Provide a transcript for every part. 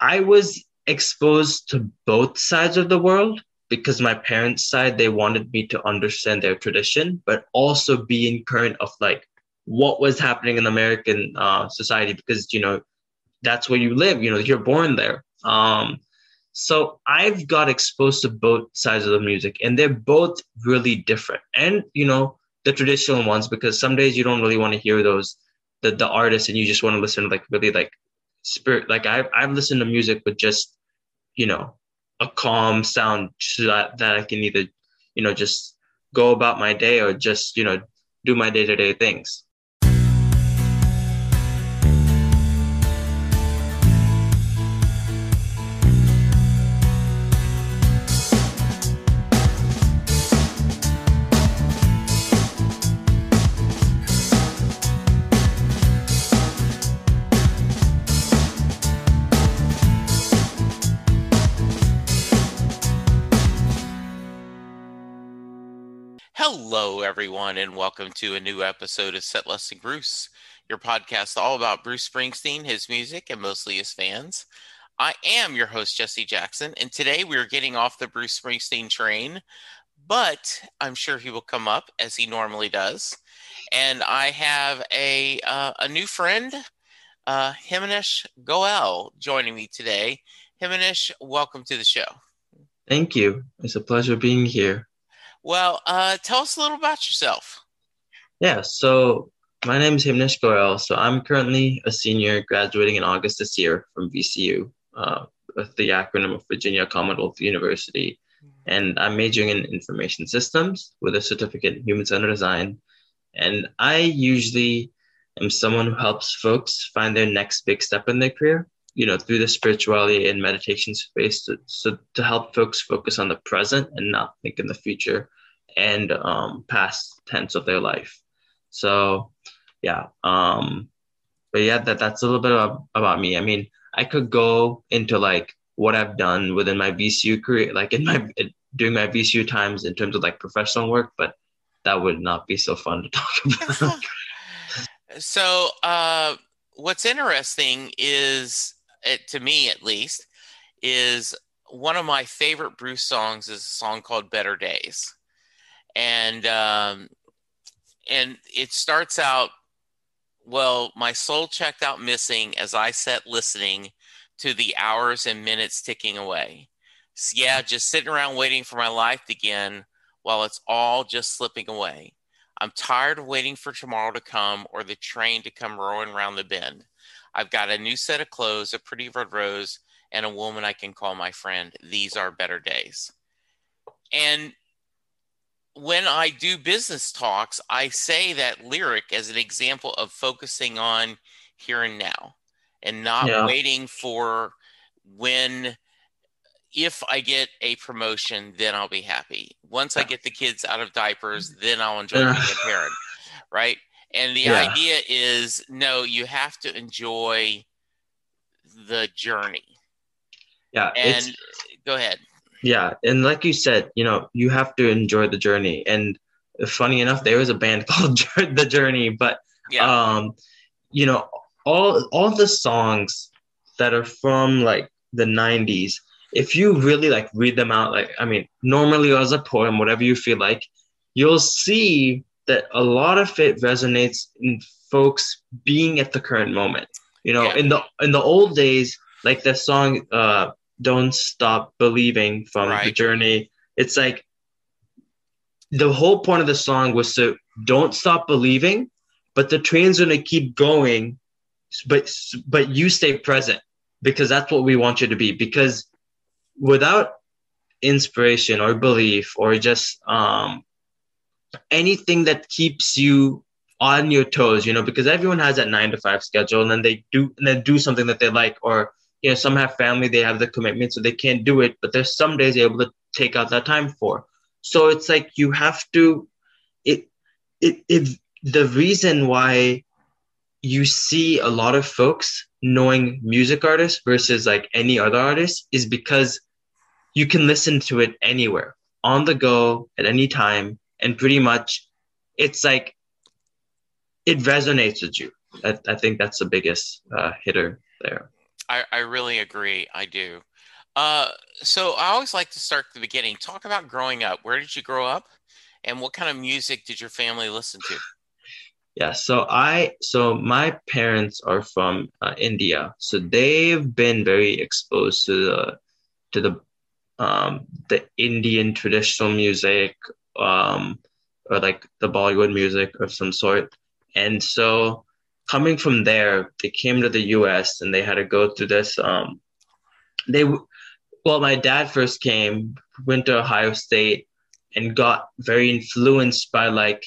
I was exposed to both sides of the world because my parents' side they wanted me to understand their tradition, but also be in current of like what was happening in American uh, society because you know that's where you live. You know, you're born there. Um, so I've got exposed to both sides of the music, and they're both really different. And you know, the traditional ones because some days you don't really want to hear those the the artists, and you just want to listen to like really like spirit. Like I've I've listened to music with just you know a calm sound so that that I can either you know just go about my day or just you know do my day to day things. Everyone, and welcome to a new episode of Set Lusting Bruce, your podcast all about Bruce Springsteen, his music, and mostly his fans. I am your host, Jesse Jackson, and today we are getting off the Bruce Springsteen train, but I'm sure he will come up as he normally does. And I have a uh, a new friend, uh, Goel, joining me today. Himanish, welcome to the show. Thank you. It's a pleasure being here. Well, uh, tell us a little about yourself. Yeah, so my name is Himanish Goel. So I'm currently a senior graduating in August this year from VCU, uh, with the acronym of Virginia Commonwealth University. And I'm majoring in information systems with a certificate in human centered design. And I usually am someone who helps folks find their next big step in their career, you know, through the spirituality and meditation space to, so to help folks focus on the present and not think in the future and um, past tense of their life. So, yeah. Um, but yeah, that that's a little bit of, about me. I mean, I could go into like what I've done within my VCU career, like in my during my VCU times in terms of like professional work, but that would not be so fun to talk about. so, uh, what's interesting is, it, to me at least, is one of my favorite Bruce songs is a song called "Better Days." and um, and it starts out well my soul checked out missing as i sat listening to the hours and minutes ticking away. So yeah just sitting around waiting for my life to begin while it's all just slipping away. I'm tired of waiting for tomorrow to come or the train to come roaring around the bend i've got a new set of clothes a pretty red rose and a woman i can call my friend these are better days and when I do business talks, I say that lyric as an example of focusing on here and now and not yeah. waiting for when if I get a promotion, then I'll be happy. Once I get the kids out of diapers, then I'll enjoy being a parent. Right. And the yeah. idea is no, you have to enjoy the journey. Yeah. And go ahead. Yeah, and like you said, you know, you have to enjoy the journey. And funny enough, there was a band called The Journey, but yeah. um, you know, all all the songs that are from like the '90s, if you really like read them out, like I mean, normally as a poem, whatever you feel like, you'll see that a lot of it resonates in folks being at the current moment. You know, yeah. in the in the old days, like the song uh don't stop believing from right. the journey. It's like the whole point of the song was to don't stop believing, but the train's gonna keep going, but but you stay present because that's what we want you to be. Because without inspiration or belief or just um, anything that keeps you on your toes, you know, because everyone has that nine to five schedule and then they do and then do something that they like or you know, some have family, they have the commitment, so they can't do it, but there's some days they're able to take out that time for. So it's like you have to it it it the reason why you see a lot of folks knowing music artists versus like any other artist is because you can listen to it anywhere on the go at any time and pretty much it's like it resonates with you i, I think that's the biggest uh, hitter there I, I really agree. I do. Uh, so I always like to start at the beginning. Talk about growing up. Where did you grow up, and what kind of music did your family listen to? Yeah, so I so my parents are from uh, India, so they've been very exposed to the to the um, the Indian traditional music, um, or like the Bollywood music of some sort, and so coming from there, they came to the U.S. and they had to go through this. Um, they well, my dad first came, went to Ohio State, and got very influenced by like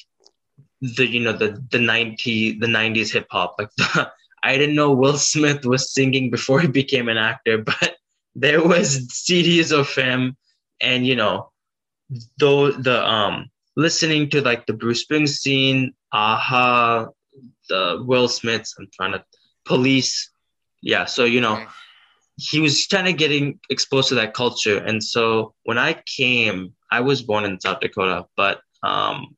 the you know the the 90 the 90s hip hop like the, I didn't know Will Smith was singing before he became an actor but there was CDs of him and you know though the um listening to like the Bruce Springsteen aha the Will Smiths I'm trying to police. Yeah so you know he was kind of getting exposed to that culture. And so when I came I was born in South Dakota but um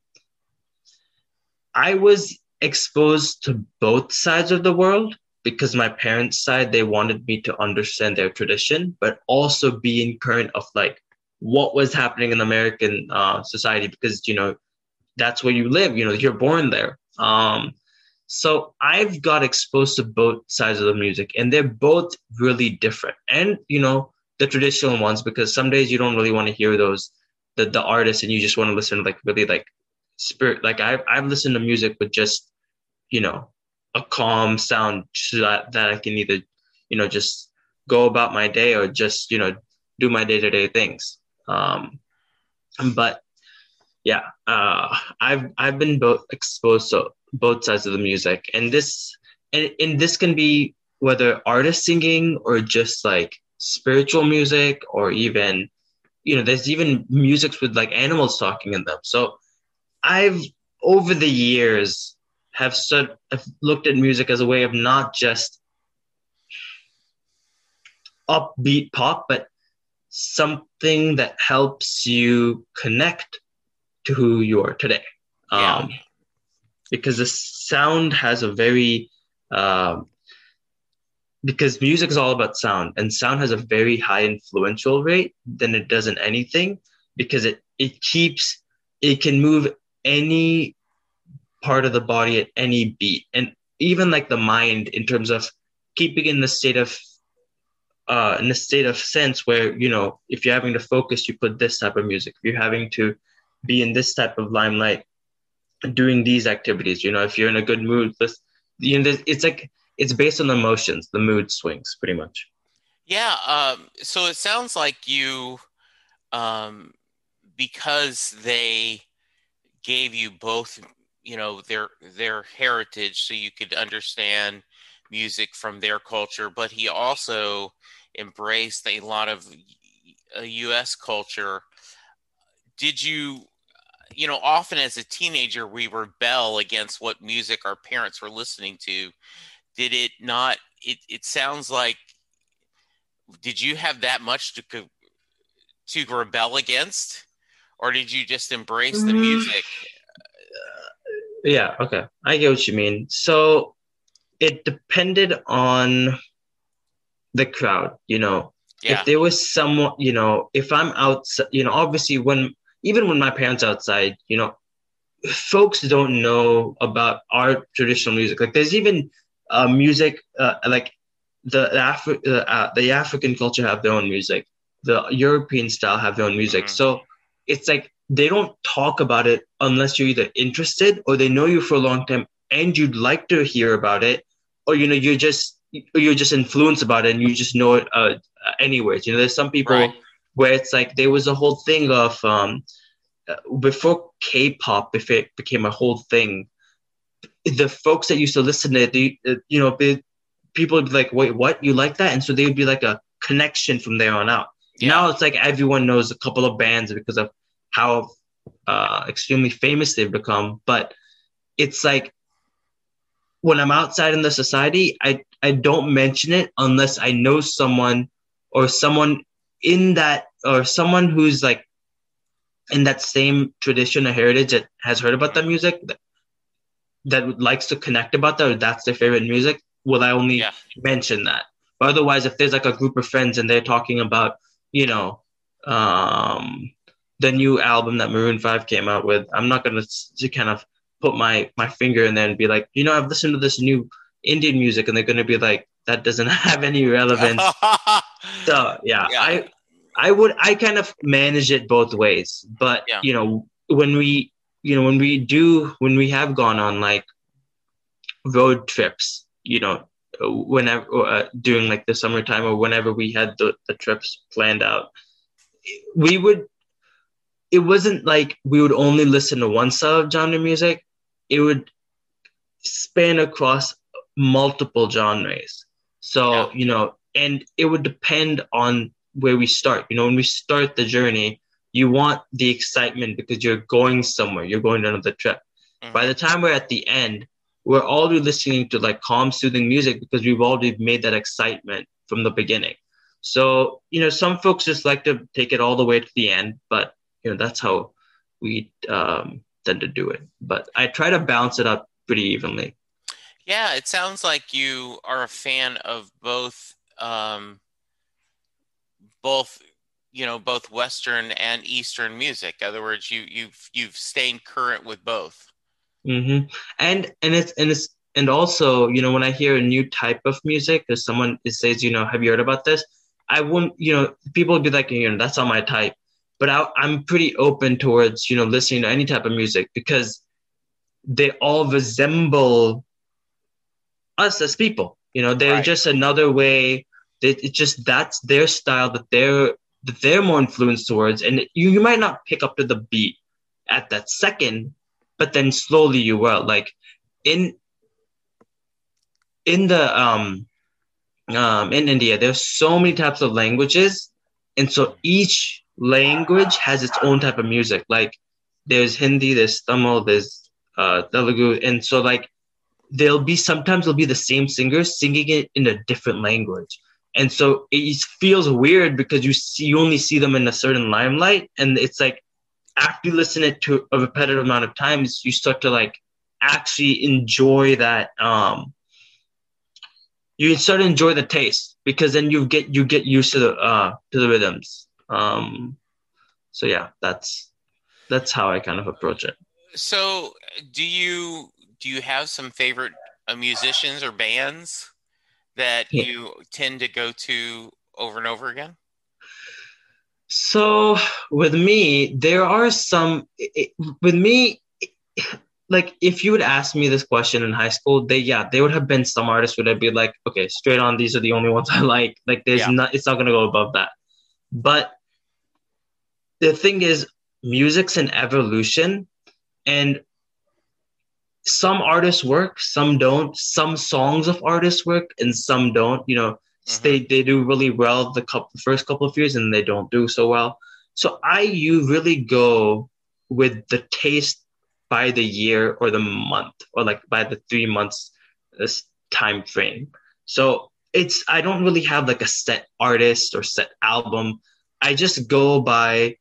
I was exposed to both sides of the world because my parents' side they wanted me to understand their tradition, but also be in current of like what was happening in American uh, society because you know that's where you live. You know you're born there. Um, so I've got exposed to both sides of the music, and they're both really different. And you know the traditional ones because some days you don't really want to hear those the the artists, and you just want to listen like really like spirit like I've I've listened to music with just, you know, a calm sound so that, that I can either, you know, just go about my day or just, you know, do my day to day things. Um but yeah, uh I've I've been both exposed to both sides of the music. And this and, and this can be whether artists singing or just like spiritual music or even you know there's even musics with like animals talking in them. So I've over the years have stood, have looked at music as a way of not just upbeat pop, but something that helps you connect to who you are today. Yeah. Um, because the sound has a very um, because music is all about sound and sound has a very high influential rate than it does in anything because it it keeps it can move any part of the body at any beat and even like the mind in terms of keeping in the state of uh in a state of sense where you know if you're having to focus you put this type of music. If you're having to be in this type of limelight doing these activities you know if you're in a good mood this you know it's like it's based on emotions the mood swings pretty much. Yeah um so it sounds like you um because they gave you both you know their their heritage so you could understand music from their culture but he also embraced a lot of US culture did you you know often as a teenager we rebel against what music our parents were listening to did it not it it sounds like did you have that much to to rebel against or did you just embrace the mm-hmm. music? Yeah, okay. I get what you mean. So it depended on the crowd, you know. Yeah. If there was someone, you know, if I'm outside, you know, obviously when even when my parents outside, you know, folks don't know about our traditional music. Like there's even uh, music uh, like the Afri- uh, the African culture have their own music. The European style have their own music. Mm-hmm. So it's like they don't talk about it unless you're either interested or they know you for a long time and you'd like to hear about it or you know you're just you're just influenced about it and you just know it uh, anyways you know there's some people right. where it's like there was a whole thing of um uh, before k-pop if it became a whole thing the folks that used to listen to it they, uh, you know they, people would be like wait what you like that and so they would be like a connection from there on out yeah. Now it's like everyone knows a couple of bands because of how uh, extremely famous they've become. But it's like when I'm outside in the society, I, I don't mention it unless I know someone or someone in that or someone who's like in that same tradition or heritage that has heard about that music that, that likes to connect about that or that's their favorite music will I only yeah. mention that. But otherwise, if there's like a group of friends and they're talking about, you know, um, the new album that Maroon Five came out with, I'm not gonna to kind of put my my finger in there and be like, you know, I've listened to this new Indian music, and they're gonna be like, that doesn't have any relevance. so yeah, yeah, I I would I kind of manage it both ways, but yeah. you know when we you know when we do when we have gone on like road trips, you know whenever uh, during like the summertime or whenever we had the, the trips planned out, we would it wasn't like we would only listen to one style of genre music. It would span across multiple genres. So, yeah. you know, and it would depend on where we start. You know, when we start the journey, you want the excitement because you're going somewhere, you're going on another trip. Mm-hmm. By the time we're at the end, we're already listening to like calm, soothing music because we've already made that excitement from the beginning. So, you know, some folks just like to take it all the way to the end, but you know, that's how we um, tend to do it. But I try to balance it up pretty evenly. Yeah, it sounds like you are a fan of both um, both you know both western and eastern music in other words you you've you've stayed current with both mm-hmm. and and it's and it's and also you know when i hear a new type of music or someone says you know have you heard about this i wouldn't you know people would be like you know that's not my type but I, i'm pretty open towards you know listening to any type of music because they all resemble us as people you know they're right. just another way it, it's just that's their style that they're that they're more influenced towards, and you, you might not pick up to the beat at that second, but then slowly you will. Like in in the um um in India, there's so many types of languages, and so each language has its own type of music. Like there's Hindi, there's Tamil, there's uh, Telugu, and so like there'll be sometimes there'll be the same singer singing it in a different language. And so it feels weird because you see you only see them in a certain limelight and it's like after you listen it to a repetitive amount of times you start to like actually enjoy that um you start to enjoy the taste because then you get you get used to the uh to the rhythms um so yeah that's that's how i kind of approach it so do you do you have some favorite uh, musicians or bands that yeah. you tend to go to over and over again? So with me, there are some. It, with me, like if you would ask me this question in high school, they yeah, they would have been some artists would have be like, okay, straight on, these are the only ones I like. Like there's yeah. not, it's not gonna go above that. But the thing is, music's an evolution, and some artists work, some don't. Some songs of artists work, and some don't. You know, mm-hmm. they they do really well the couple the first couple of years, and they don't do so well. So I you really go with the taste by the year or the month or like by the three months this time frame. So it's I don't really have like a set artist or set album. I just go by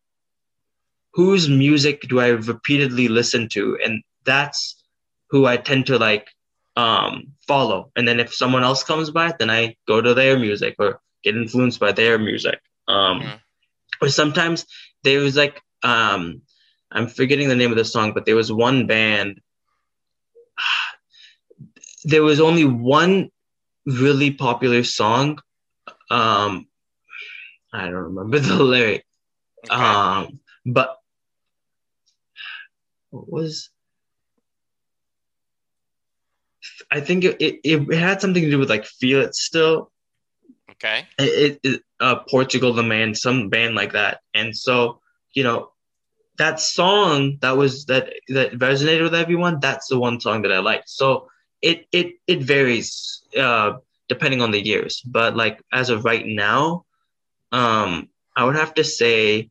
whose music do I repeatedly listen to, and that's who I tend to like um, follow. And then if someone else comes by, then I go to their music or get influenced by their music. Um, mm. Or sometimes there was like, um, I'm forgetting the name of the song, but there was one band. There was only one really popular song. Um, I don't remember the lyric. Okay. Um, but what was I think it, it, it had something to do with like feel it still. Okay. It, it uh, Portugal the man, some band like that, and so you know that song that was that that resonated with everyone. That's the one song that I liked. So it it it varies uh, depending on the years, but like as of right now, um, I would have to say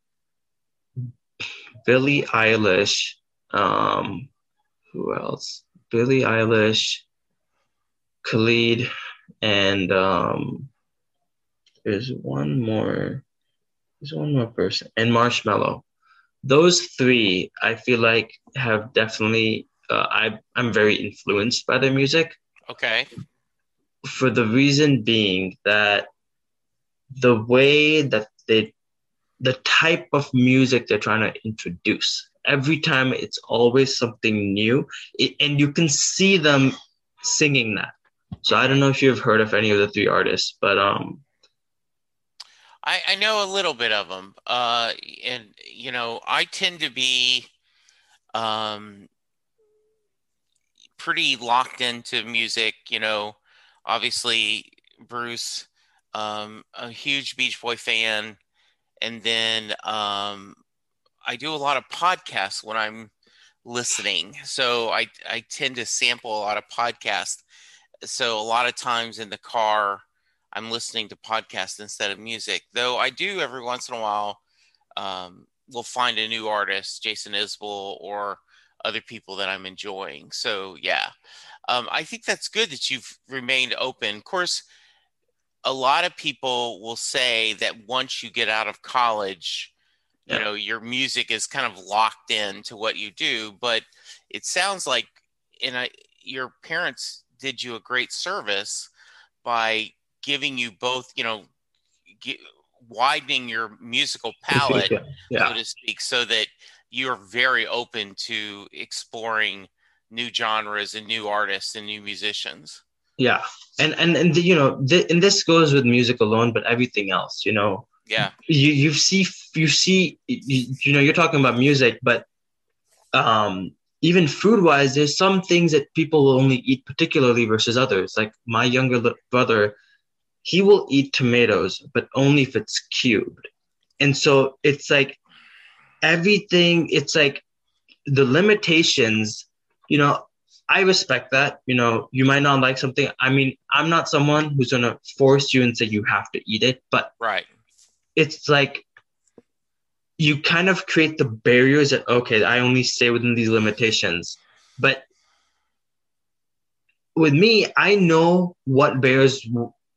Billie Eilish. Um, who else? Billie Eilish, Khalid, and um, there's one more. There's one more person, and Marshmello. Those three, I feel like, have definitely. Uh, I I'm very influenced by their music. Okay. for the reason being that the way that they the type of music they're trying to introduce every time it's always something new it, and you can see them singing that so i don't know if you've heard of any of the three artists but um i i know a little bit of them uh and you know i tend to be um pretty locked into music you know obviously bruce um a huge beach boy fan and then um I do a lot of podcasts when I'm listening. So I I tend to sample a lot of podcasts. So a lot of times in the car, I'm listening to podcasts instead of music. Though I do every once in a while, um, will find a new artist, Jason Isbell, or other people that I'm enjoying. So yeah, um, I think that's good that you've remained open. Of course, a lot of people will say that once you get out of college, you know your music is kind of locked in to what you do but it sounds like in a, your parents did you a great service by giving you both you know get, widening your musical palette yeah. Yeah. so to speak so that you're very open to exploring new genres and new artists and new musicians. Yeah. And and and you know th- and this goes with music alone but everything else you know. Yeah. You you see you see you, you know you're talking about music but um even food wise there's some things that people will only eat particularly versus others. Like my younger brother he will eat tomatoes but only if it's cubed. And so it's like everything it's like the limitations you know i respect that you know you might not like something. I mean i'm not someone who's going to force you and say you have to eat it but right. it's like you kind of create the barriers that okay i only stay within these limitations. But with me i know what barriers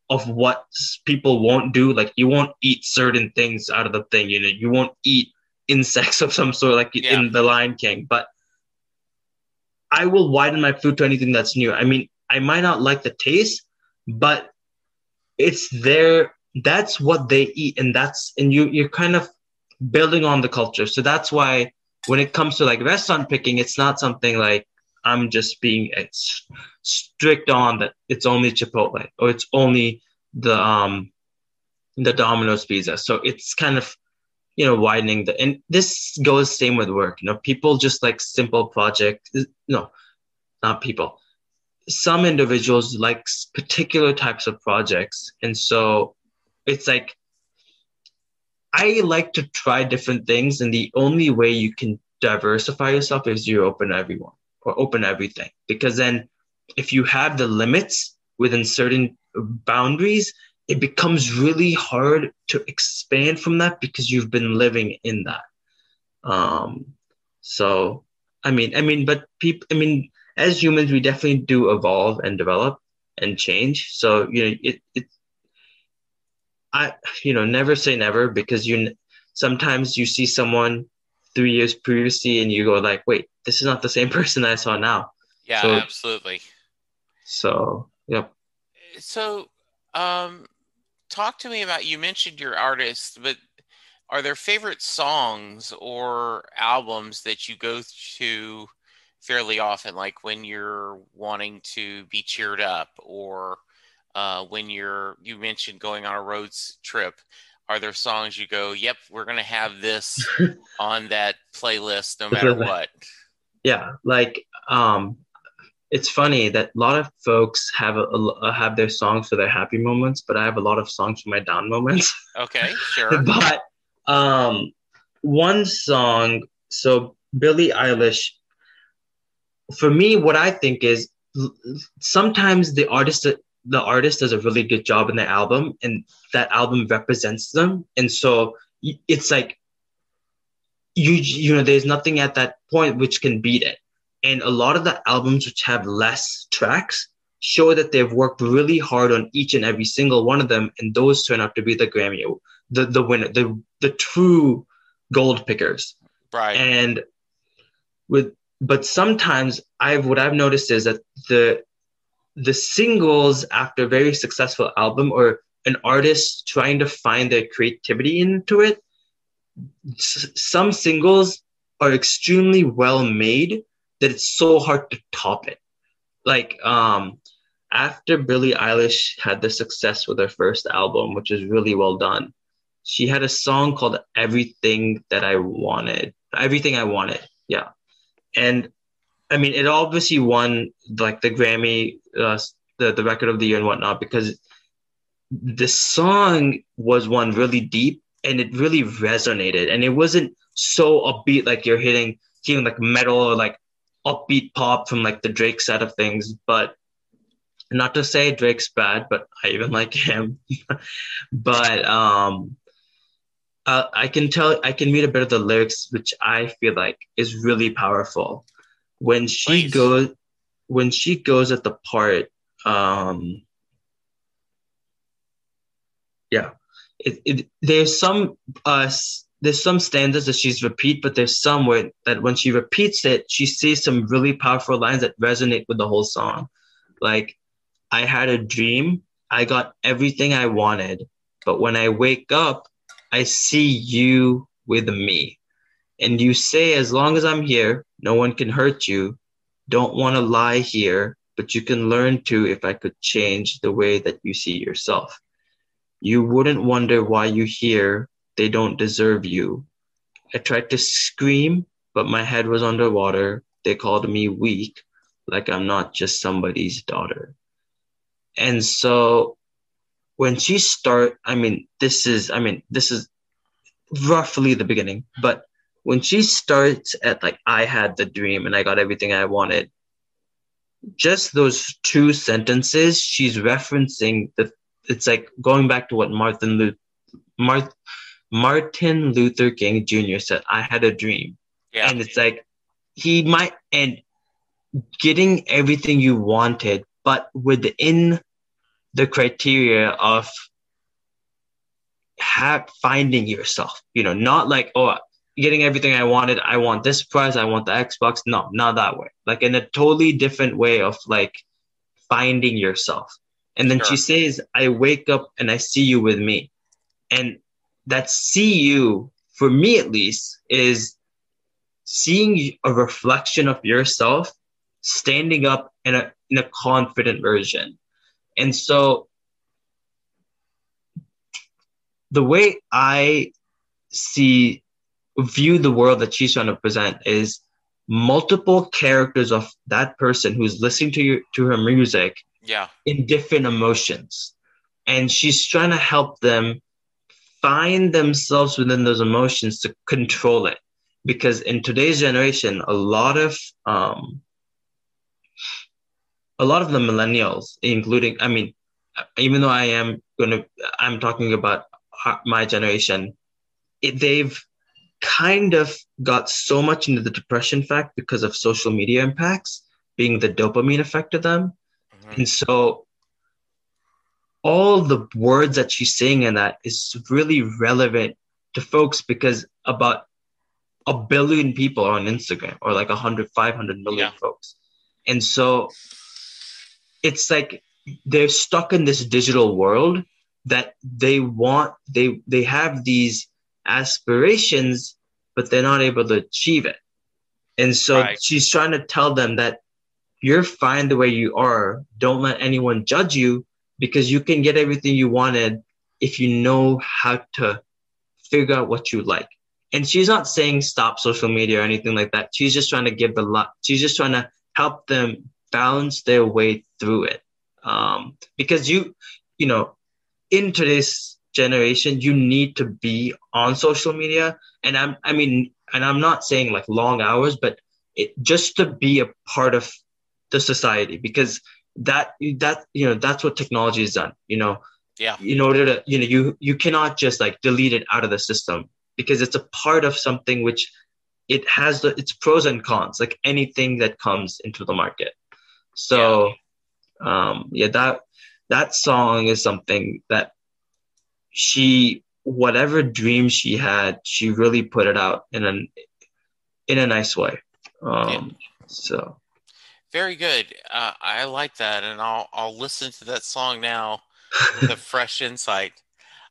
of what people won't do. Like you won't eat certain things out of the thing you know you won't eat insects of some sort like yeah. in the lion king but i will widen my food to anything that's new. I mean i might not like the taste but it's there. That's what they eat and that's and you you're kind of building on the culture. So that's why when it comes to like restaurant picking it's not something like i'm just being it's strict on that it's only chipotle or it's only the um the domino's pizza. So it's kind of you know widening the and this goes same with work you know people just like simple project no not people some individuals like particular types of projects and so it's like I like to try different things, and the only way you can diversify yourself is you open everyone or open everything. Because then, if you have the limits within certain boundaries, it becomes really hard to expand from that because you've been living in that. Um, so, I mean, I mean, but people, I mean, as humans, we definitely do evolve and develop and change. So, you know, it, it I, you know, never say never because you sometimes you see someone three years previously and you go like, wait, this is not the same person I saw now. Yeah, so, absolutely. So, yep. So, um, talk to me about you mentioned your artists, but are there favorite songs or albums that you go to fairly often, like when you're wanting to be cheered up or uh, when you're you mentioned going on a roads trip are there songs you go yep we're gonna have this on that playlist no matter what yeah like um it's funny that a lot of folks have a, a, have their songs for their happy moments but i have a lot of songs for my down moments. Okay sure. But um one song so billie eilish for me what i think is sometimes the artist the artist does a really good job in the album and that album represents them. And so it's like you you know there's nothing at that point which can beat it and a lot of the albums which have less tracks show that they've worked really hard on each and every single one of them and those turn out to be the grammy the the winner the the true gold pickers. Right. And with but sometimes i've what i've noticed is that the the singles after a very successful album or an artist trying to find their creativity into it, s- some singles are extremely well made that it's so hard to top it. Like um, after Billie Eilish had the success with her first album, which was really well done, she had a song called Everything That I Wanted. Everything I Wanted. Yeah. And I mean, it obviously won like the Grammy, uh, the, the record of the year and whatnot, because the song was one really deep and it really resonated. And it wasn't so upbeat like you're hitting, hearing like metal or like upbeat pop from like the Drake side of things. But not to say Drake's bad, but I even like him. but um, uh, I can tell, I can read a bit of the lyrics, which I feel like is really powerful. When she Please. goes, when she goes at the part, um, yeah, it, it, there's some uh, there's some stanzas that she's repeat, but there's some where that when she repeats it, she says some really powerful lines that resonate with the whole song. Like, I had a dream, I got everything I wanted, but when I wake up, I see you with me. And you say, as long as I'm here, no one can hurt you. Don't want to lie here, but you can learn to if I could change the way that you see yourself. You wouldn't wonder why you hear they don't deserve you. I tried to scream, but my head was underwater. They called me weak, like I'm not just somebody's daughter. And so when she start, I mean, this is, I mean, this is roughly the beginning, but when she starts at like, I had the dream and I got everything I wanted, just those two sentences, she's referencing the, it's like going back to what Martin Luther, Martin, Martin Luther King Jr. said, I had a dream. Yeah. And it's like he might and getting everything you wanted, but within the criteria of have finding yourself, you know, not like, oh, getting everything I wanted, I want this prize, I want the Xbox. No, not that way. Like in a totally different way of like finding yourself. And then sure. she says, I wake up and I see you with me. And that see you, for me at least, is seeing a reflection of yourself standing up in a in a confident version. And so the way I see view the world that she's trying to present is multiple characters of that person who's listening to you to her music yeah in different emotions and she's trying to help them find themselves within those emotions to control it. Because in today's generation, a lot of um, a lot of the millennials, including, I mean, even though I am going to, I'm talking about my generation, it, they've kind of got so much into the depression fact because of social media impacts being the dopamine effect of them. Mm-hmm. And so all the words that she's saying in that is really relevant to folks because about a billion people are on Instagram or like 100, 500 million yeah. folks. And so it's like they're stuck in this digital world that they want, they, they have these aspirations, but they're not able to achieve it. And so right. she's trying to tell them that you're fine the way you are. Don't let anyone judge you because you can get everything you wanted if you know how to figure out what you like. And she's not saying stop social media or anything like that. She's just trying to give the lot. She's just trying to help them balance their way through it. Um, because you, you know, in today's generation, you need to be on social media. And I'm, I mean, and I'm not saying like long hours, but it just to be a part of the society because that that you know that's what technology has done you know? Yeah. In order to you know you you cannot just like delete it out of the system because it's a part of something which it has the, its pros and cons like anything that comes into the market. So yeah. um yeah that that song is something that she whatever dream she had she really put it out in an in a nice way. Um yeah. so Very good. Uh, I like that, and I'll I'll listen to that song now with a fresh insight.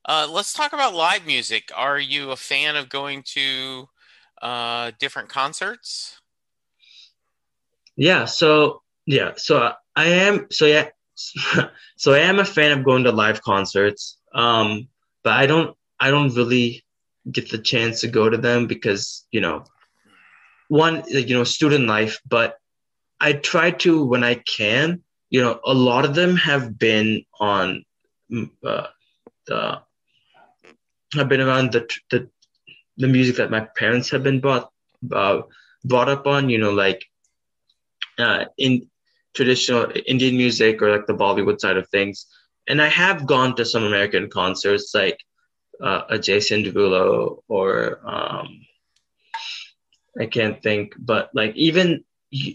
Uh, let's talk about live music. Are you a fan of going to uh, different concerts? Yeah. So yeah. So I am. So yeah. so I am a fan of going to live concerts. Um, but I don't. I don't really get the chance to go to them because you know, one you know student life, but I try to when I can. You know, a lot of them have been on mm, uh, the have been around the the the music that my parents have been brought uh, brought up on. You know, like uh, in traditional Indian music or like the Bollywood side of things. And I have gone to some American concerts like uh, a Jason Derulo or um, I can't think, but like even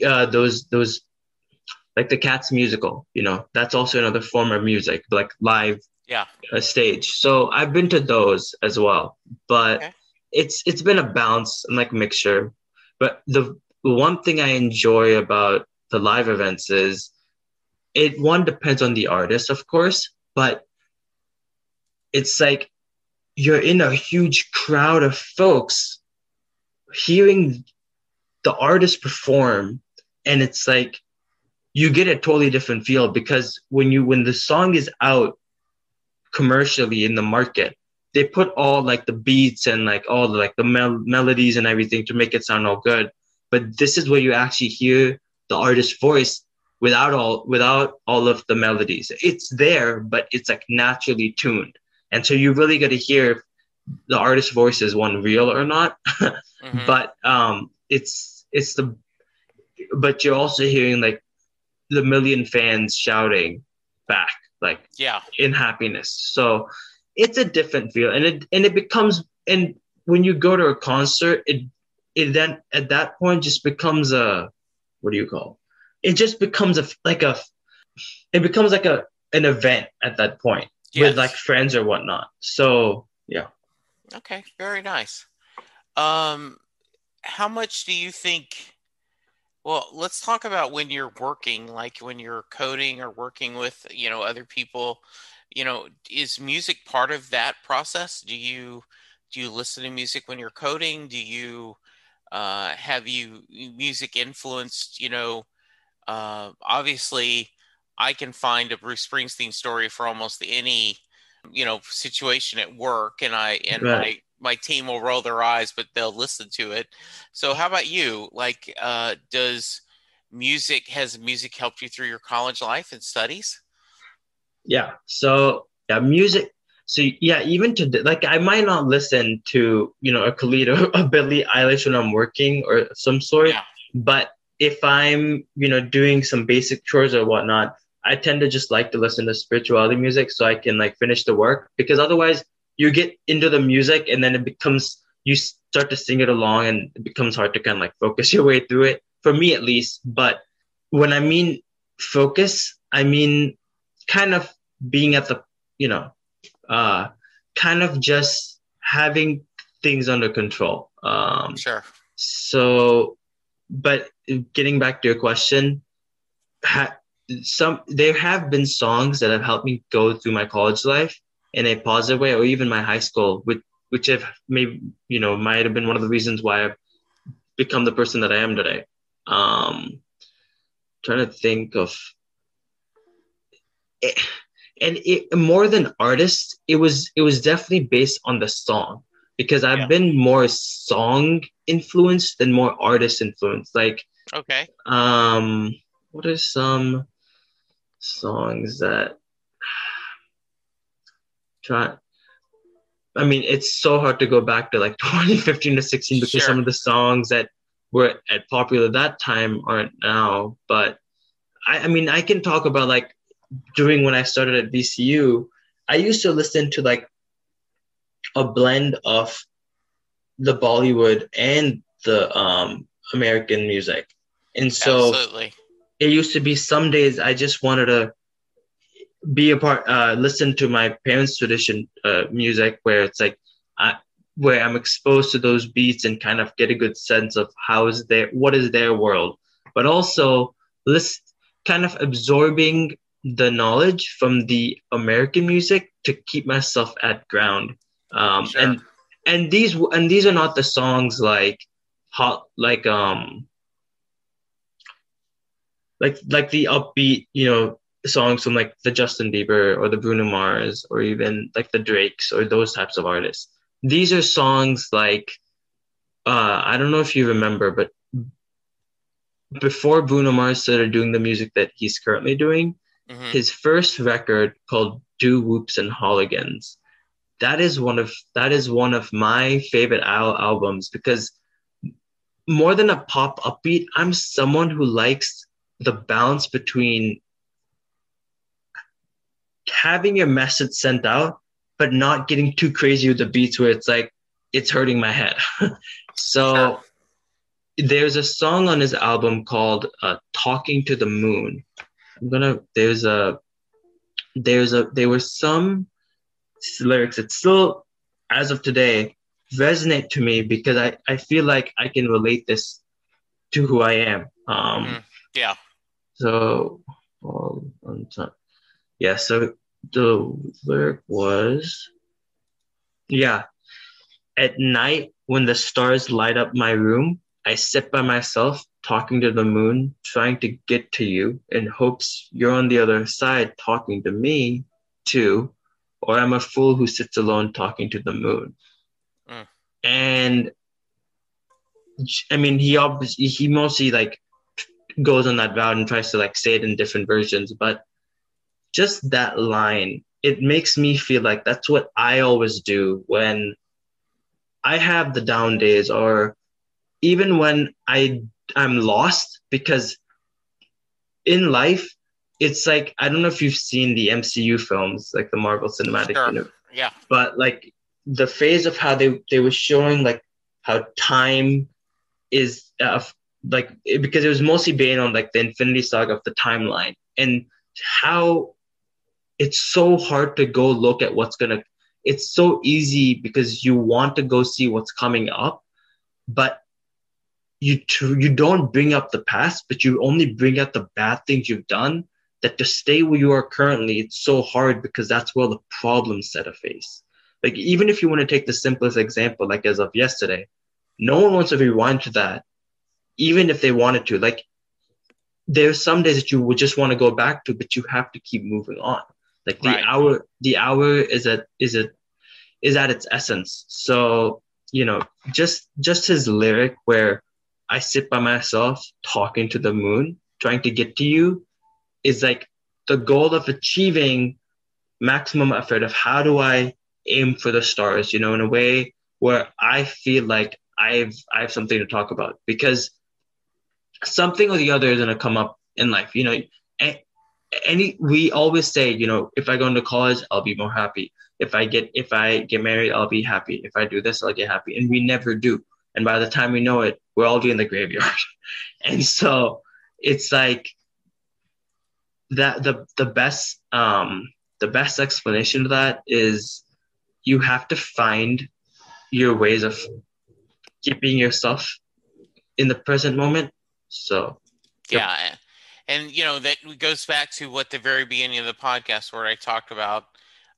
uh, those those like the Cats musical, you know, that's also another form of music, like live yeah a stage. So I've been to those as well, but okay. it's it's been a bounce and like mixture. But the one thing I enjoy about the live events is it one depends on the artist, of course, but it's like you're in a huge crowd of folks hearing the artist perform and it's like you get a totally different feel because when you when the song is out commercially in the market they put all like the beats and like all the like the mel- melodies and everything to make it sound all good. But this is where you actually hear the artist's voice without all without all of the melodies. It's there but it's like naturally tuned. And so you really got to hear if the artist's voice is one real or not. Mm-hmm. but um it's it's the but you're also hearing like the million fans shouting back like yeah. in happiness. So it's a different feel and it and it becomes and when you go to a concert it it then at that point just becomes a what do you call? It just becomes a like a it becomes like a an event at that point yes. with like friends or whatnot. So yeah. Okay very nice. Um how much do you think well let's talk about when you're working like when you're coding or working with you know other people you know is music part of that process do you do you listen to music when you're coding do you uh, have you music influenced you know uh, obviously i can find a bruce springsteen story for almost any you know situation at work and i and right. my my team will roll their eyes but they'll listen to it. So how about you? Like uh, does music has music helped you through your college life and studies? Yeah. So yeah music so yeah, even to like I might not listen to you know a Khalid or a Billie Eilish when I'm working or some sort, yeah. but if I'm you know doing some basic chores or whatnot, I tend to just like to listen to spirituality music so I can like finish the work because otherwise you get into the music and then it becomes you start to sing it along and it becomes hard to kind of like focus your way through it for me at least. But when I mean focus, I mean kind of being at the you know uh, kind of just having things under control. Um, sure. So, but getting back to your question, ha- some there have been songs that have helped me go through my college life in a positive way, or even my high school, which which have maybe you know might have been one of the reasons why I've become the person that I am today. Um, trying to think of. It, and it more than artist it was it was definitely based on the song because i've yeah. been more song influenced than more artist influenced like okay um what are some songs that try i mean it's so hard to go back to like 2015 to 16 because sure. some of the songs that were at popular that time aren't now but I, I mean i can talk about like during when I started at VCU, I used to listen to like a blend of the Bollywood and the um, American music. And so Absolutely. it used to be some days I just wanted to be a part, uh, listen to my parents' tradition uh, music where it's like, I, where I'm exposed to those beats and kind of get a good sense of how is their, what is their world. But also list kind of absorbing the knowledge from the American music to keep myself at ground. Um, sure. and and these and these are not the songs like hot like um like like the upbeat you know songs from like the Justin Bieber or the Bruno Mars or even like the Drakes or those types of artists. These are songs like uh, I don't know if you remember, but before Bruno Mars started doing the music that he's currently doing, mm-hmm. his first record called "Doo-Wops and Hooligans," That is one of that is one of my favorite al- albums because more than a pop upbeat, I'm someone who likes the balance between having your message sent out, but not getting too crazy with the beats where it's like it's hurting my head. so there's a song on his album called uh, "Talking to the Moon." I'm gonna. There's a. There's a. There were some lyrics that still, as of today, resonate to me because I I feel like I can relate this to who I am. Um, mm, yeah. So, yeah. So the lyric was, yeah. At night, when the stars light up my room, I sit by myself, talking to the moon, trying to get to you in hopes you're on the other side talking to me too, or I'm a fool who sits alone talking to the moon. Mm. And I mean, he obviously, he mostly like goes on that route and tries to like say it in different versions, but just that line, it makes me feel like that's what I always do when I have the down days or even when I I'm lost because in life it's like I don't know if you've seen the MCU films like the Marvel Cinematic sure. Universe. Yeah. But like the phase of how they they were showing like how time is uh, like because it was mostly based on like the Infinity Saga of the timeline and how it's so hard to go look at what's gonna it's so easy because you want to go see what's coming up but you tr- you don't bring up the past but you only bring up the bad things you've done that to stay where you are currently. It's so hard because that's where the problems set a face. Like even if you want to take the simplest example like as of yesterday no one wants to rewind to that even if they wanted to. Like there's some days that you would just want to go back to but you have to keep moving on like the right. hour, the hour is at is it is at its essence. So you know, just just his lyric where I sit by myself talking to the moon, trying to get to you, is like the goal of achieving maximum effort of how do I aim for the stars, you know, in a way where I feel like I've I have something to talk about because something or the other is gonna come up in life. You know, any we always say you know if i go into college i'll be more happy. If i get if i get married i'll be happy. If i do this i'll get happy. And we never do. And by the time we know it we're already in the graveyard. And so it's like that the the best um the best explanation to that is you have to find your ways of keeping yourself in the present moment. So yeah and you know that goes back to what the very beginning of the podcast where I talked about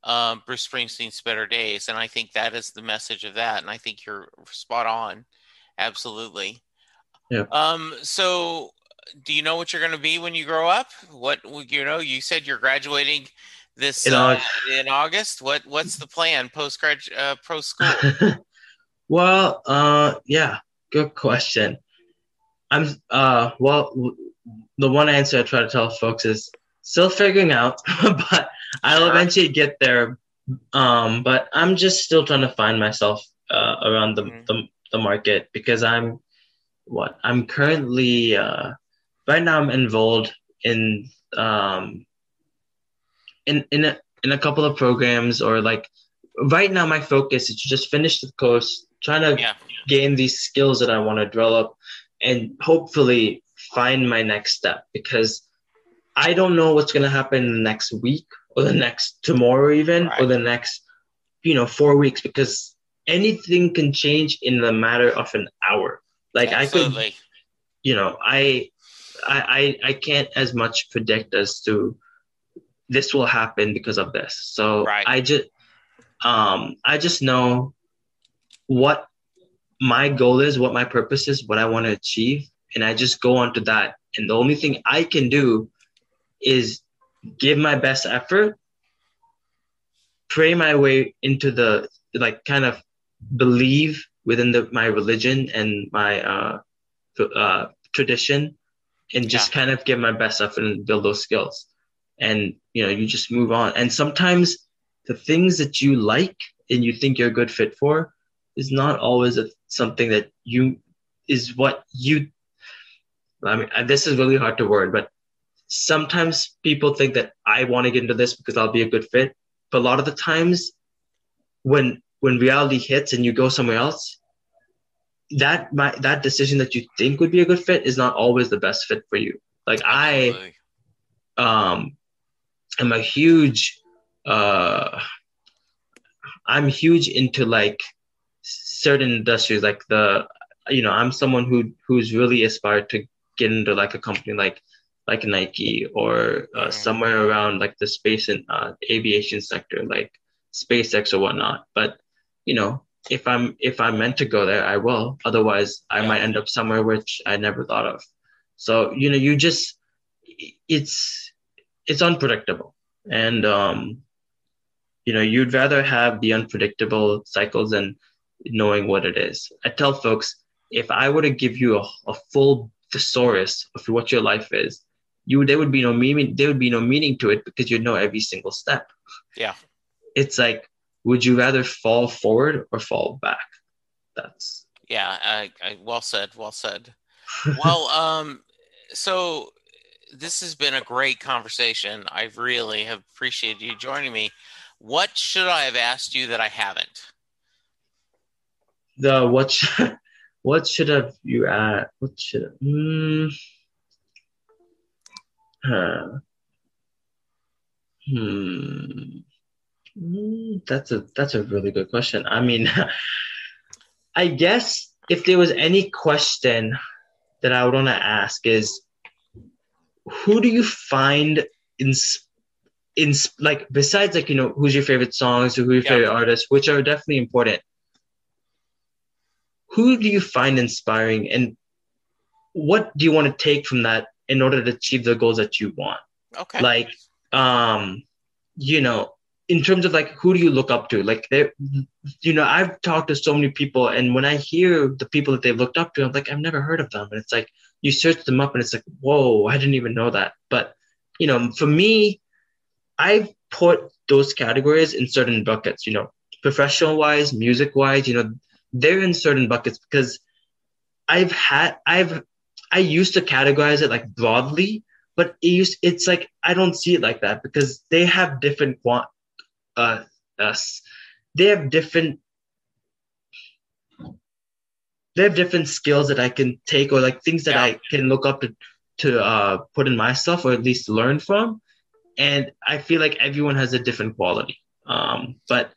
um, Bruce Springsteen's Better Days, and I think that is the message of that, and I think you're spot on, absolutely. Yeah. Um. So, do you know what you're going to be when you grow up? What you know? You said you're graduating this in, uh, August. in August. What What's the plan post grad uh, pro school? well, uh, yeah, good question. I'm uh, well the one answer I try to tell folks is still figuring out, but I'll eventually get there. Um, but I'm just still trying to find myself uh, around the, mm-hmm. the, the market because I'm what I'm currently uh, right now. I'm involved in um, in in a, in a couple of programs or like right now my focus is to just finish the course, trying to yeah. gain these skills that I want to develop, and hopefully find my next step because I don't know what's going to happen in the next week or the next tomorrow, even right. or the next, you know, four weeks because anything can change in the matter of an hour. Like Absolutely. I could, you know, I I, I I can't as much predict as to this will happen because of this. So right. I just um I just know what my goal is, what my purpose is, what I want to achieve, and I just go on to that. And the only thing I can do is give my best effort, pray my way into the like kind of believe within the my religion and my uh, uh, tradition, and just yeah. kind of give my best effort and build those skills. And you know, you just move on. And sometimes the things that you like and you think you're a good fit for is not always a, something that you is what you. I mean, this is really hard to word, but sometimes people think that I want to get into this because I'll be a good fit. But a lot of the times, when when reality hits and you go somewhere else, that my that decision that you think would be a good fit is not always the best fit for you. Like I um am a huge uh I'm huge into like certain industries like the you know I'm someone who who's really aspired to get into like a company like like Nike or uh, somewhere around like the space and uh, aviation sector like SpaceX or whatnot but you know if I'm if I'm meant to go there, I will. Otherwise, I yeah. might end up somewhere which I never thought of. So you know, you just it's it's unpredictable, and um, you know, you'd rather have the unpredictable cycles than knowing what it is. I tell folks if I were to give you a, a full thesaurus of what your life is, you there would be no meaning. There would be no meaning to it because you know every single step. Yeah, it's like would you rather fall forward or fall back? That's yeah. I, I, well said. Well said. well, um, so this has been a great conversation. I really have appreciated you joining me. What should I have asked you that I haven't? The what? Should, what should have you at? What should? Mm, huh. Hmm. Mm, that's a that's a really good question. I mean, I guess if there was any question that I would want to ask is, who do you find in in like besides like you know who's your favorite songs or who your yeah. favorite artists, which are definitely important. Who do you find inspiring, and what do you want to take from that in order to achieve the goals that you want? Okay. Like, um, you know, in terms of like who do you look up to like they you know i've talked to so many people and when i hear the people that they've looked up to i'm like i've never heard of them and it's like you search them up and it's like whoa i didn't even know that but you know for me i've put those categories in certain buckets you know professional wise music wise you know they're in certain buckets because i've had i've i used to categorize it like broadly but it used, it's like I don't see it like that because they have different quant, uh, us, they have different they have different skills that I can take or like things that yeah. I can look up to to uh, put in myself or at least learn from. And I feel like everyone has a different quality. Um, but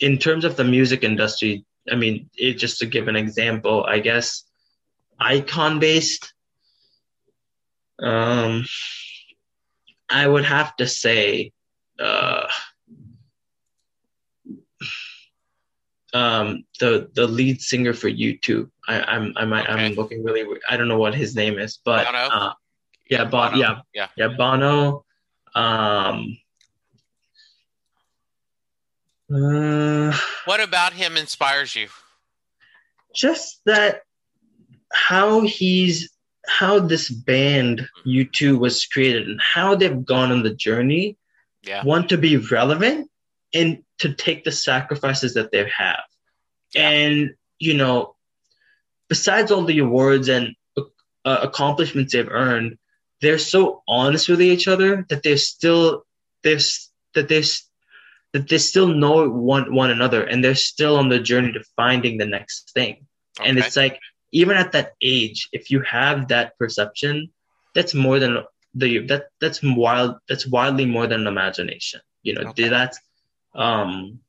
in terms of the music industry, I mean, it, just to give an example, I guess icon based, um, I would have to say, uh, um, the the lead singer for U2. I, I'm I'm okay. I'm looking really. I don't know what his name is, but uh, yeah, bon, Bono. yeah, yeah, yeah, Bono. Um, uh, what about him inspires you? Just that how he's how this band U2 was created and how they've gone on the journey. Yeah. Want to be relevant and to take the sacrifices that they have. Yeah. And, you know, besides all the awards and uh, accomplishments they've earned, they're so honest with each other that they're still, they're, that they're, that they still know one, one another and they're still on the journey to finding the next thing. Okay. And it's like, even at that age, if you have that perception, that's more than the that that's wild that's wildly more than imagination. You know, okay. that's um,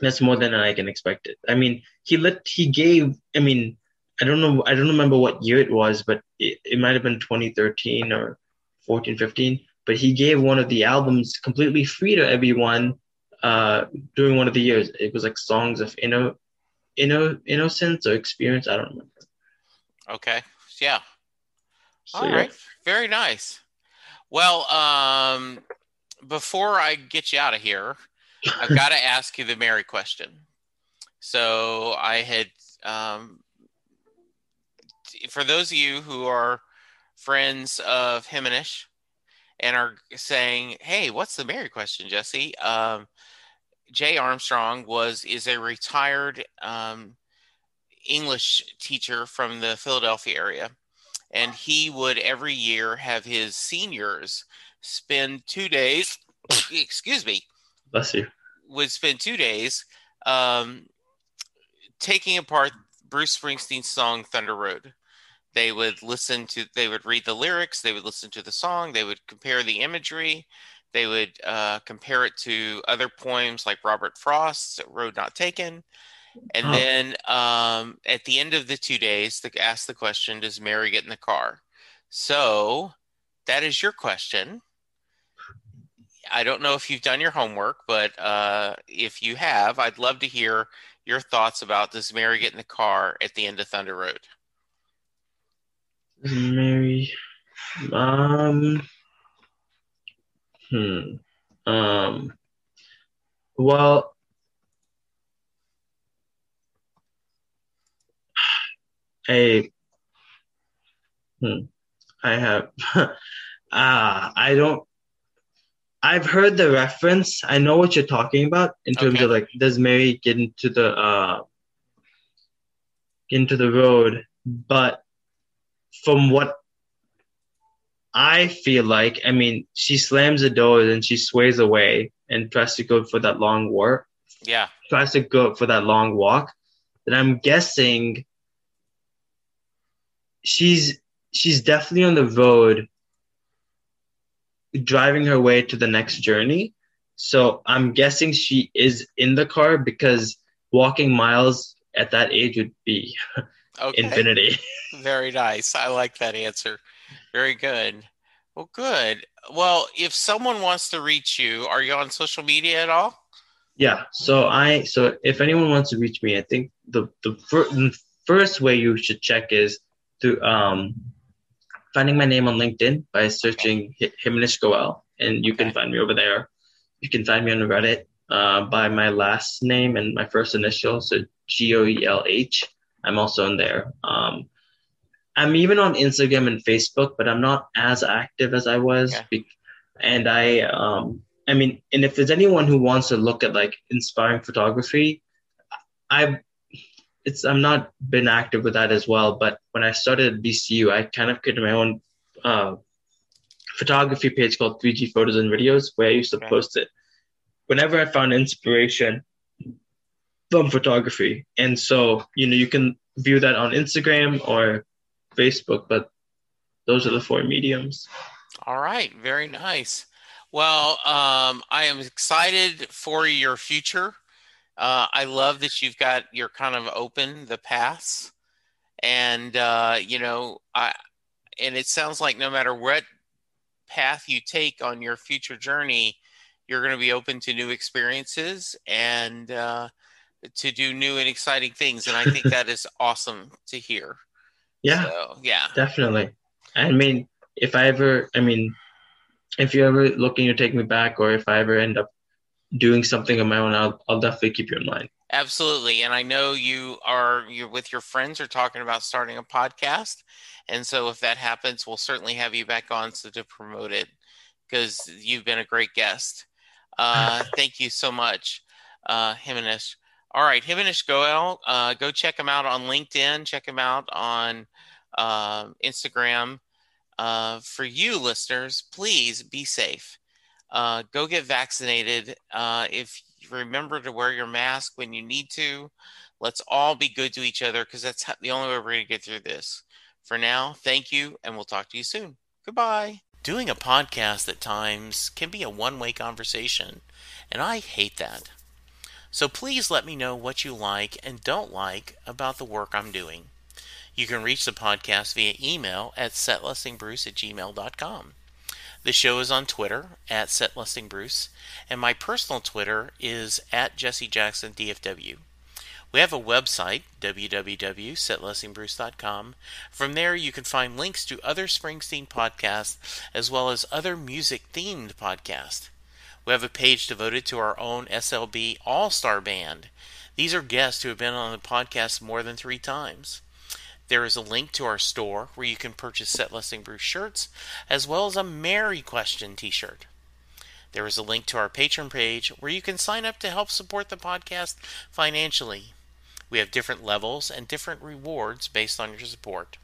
that's more than I can expect it. I mean, he let he gave. I mean, I don't know. I don't remember what year it was, but it, it might have been 2013 or 14, 15. But he gave one of the albums completely free to everyone uh, during one of the years. It was like songs of inno, inno, innocence or experience. I don't remember. Okay. Yeah. So, All right. Yeah. Very nice. Well, um, before I get you out of here, I've got to ask you the Mary question. So I had, um, for those of you who are friends of Himanish and are saying, "Hey, what's the Mary question, Jesse?" Um, Jay Armstrong was is a retired um, English teacher from the Philadelphia area, and he would every year have his seniors spend two days. excuse me. Bless you. Would spend two days um, taking apart Bruce Springsteen's song "Thunder Road." They would listen to. They would read the lyrics. They would listen to the song. They would compare the imagery. They would uh, compare it to other poems like Robert Frost's "Road Not Taken." And oh. then um, at the end of the two days, they ask the question Does Mary get in the car? So that is your question. I don't know if you've done your homework, but uh, if you have, I'd love to hear your thoughts about Does Mary get in the car at the end of Thunder Road? Mary. Um. Hmm. Um. Well, I hmm, I have ah I don't I've heard the reference. I know what you're talking about in terms okay. of like does Mary get into the uh into the road, but from what I feel like, I mean, she slams the door and she sways away and tries to go for that long walk. Yeah. Tries to go for that long walk. Then I'm guessing she's she's definitely on the road driving her way to the next journey. So I'm guessing she is in the car because walking miles at that age would be okay. infinity. Very nice. I like that answer. Very good. Well, good. Well, if someone wants to reach you, are you on social media at all? Yeah. So I so if anyone wants to reach me, I think the the, fir- the first way you should check is through um, finding my name on LinkedIn by searching Himanish Goel, and you can find me over there. You can find me on Reddit uh, by my last name and my first initial, so G O E L H. I'm also in there. Um, I'm even on Instagram and Facebook, but I'm not as active as I was. Be- and I, um, I mean, and if there's anyone who wants to look at like inspiring photography, I've it's I'm not been active with that as well. But when I started at BCU, I kind of created my own uh, photography page called 3G Photos and Videos, where I used to post it whenever I found inspiration from photography. And so, you know, you can view that on Instagram or Facebook, but those are the four mediums. All right, very nice. Well, um, I am excited for your future. Uh, I love that you've got you're kind of open the paths, and uh, you know, I and it sounds like no matter what path you take on your future journey, you're going to be open to new experiences and uh, to do new and exciting things. And I think that is awesome to hear. Yeah. So, yeah. Definitely. I mean, if I ever, I mean, if you're ever looking to take me back, or if I ever end up doing something on my own, I'll, I'll definitely keep you in mind. Absolutely. And I know you are you're with your friends are talking about starting a podcast. And so if that happens, we'll certainly have you back on so to promote it because you've been a great guest. Uh, thank you so much, uh, Himanish. All right, Himanish Goel, uh, go check him out on LinkedIn. Check him out on uh, Instagram. Uh, for you listeners, please be safe. Uh, go get vaccinated. Uh, if you remember to wear your mask when you need to, let's all be good to each other because that's the only way we're going to get through this. For now, thank you, and we'll talk to you soon. Goodbye. Doing a podcast at times can be a one way conversation, and I hate that. So please let me know what you like and don't like about the work I'm doing. You can reach the podcast via email at setlistingbruce at gmail.com. The show is on Twitter at setlistingbruce, and my personal Twitter is at jessejacksondfw. We have a website, www.setlistingbruce.com. From there, you can find links to other Springsteen podcasts as well as other music themed podcasts. We have a page devoted to our own SLB All Star Band. These are guests who have been on the podcast more than three times. There is a link to our store where you can purchase Set Listing Bruce shirts as well as a Mary Question t shirt. There is a link to our Patreon page where you can sign up to help support the podcast financially. We have different levels and different rewards based on your support.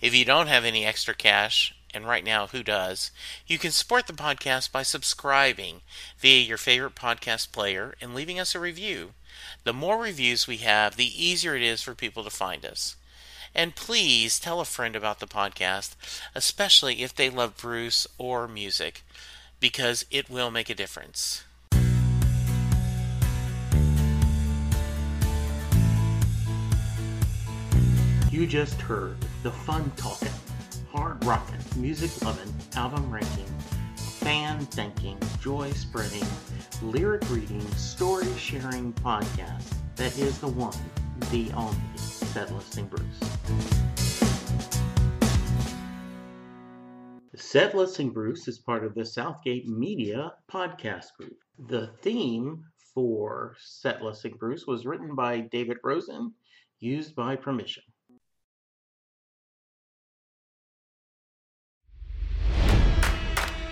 If you don't have any extra cash, and right now, who does? You can support the podcast by subscribing via your favorite podcast player and leaving us a review. The more reviews we have, the easier it is for people to find us. And please tell a friend about the podcast, especially if they love Bruce or music, because it will make a difference. You just heard the fun talking, hard rocking, music loving, album ranking, fan thinking, joy spreading, lyric reading, story sharing podcast that is the one, the only, Set Listing Bruce. Set Listing Bruce is part of the Southgate Media podcast group. The theme for Set Listing Bruce was written by David Rosen, used by permission.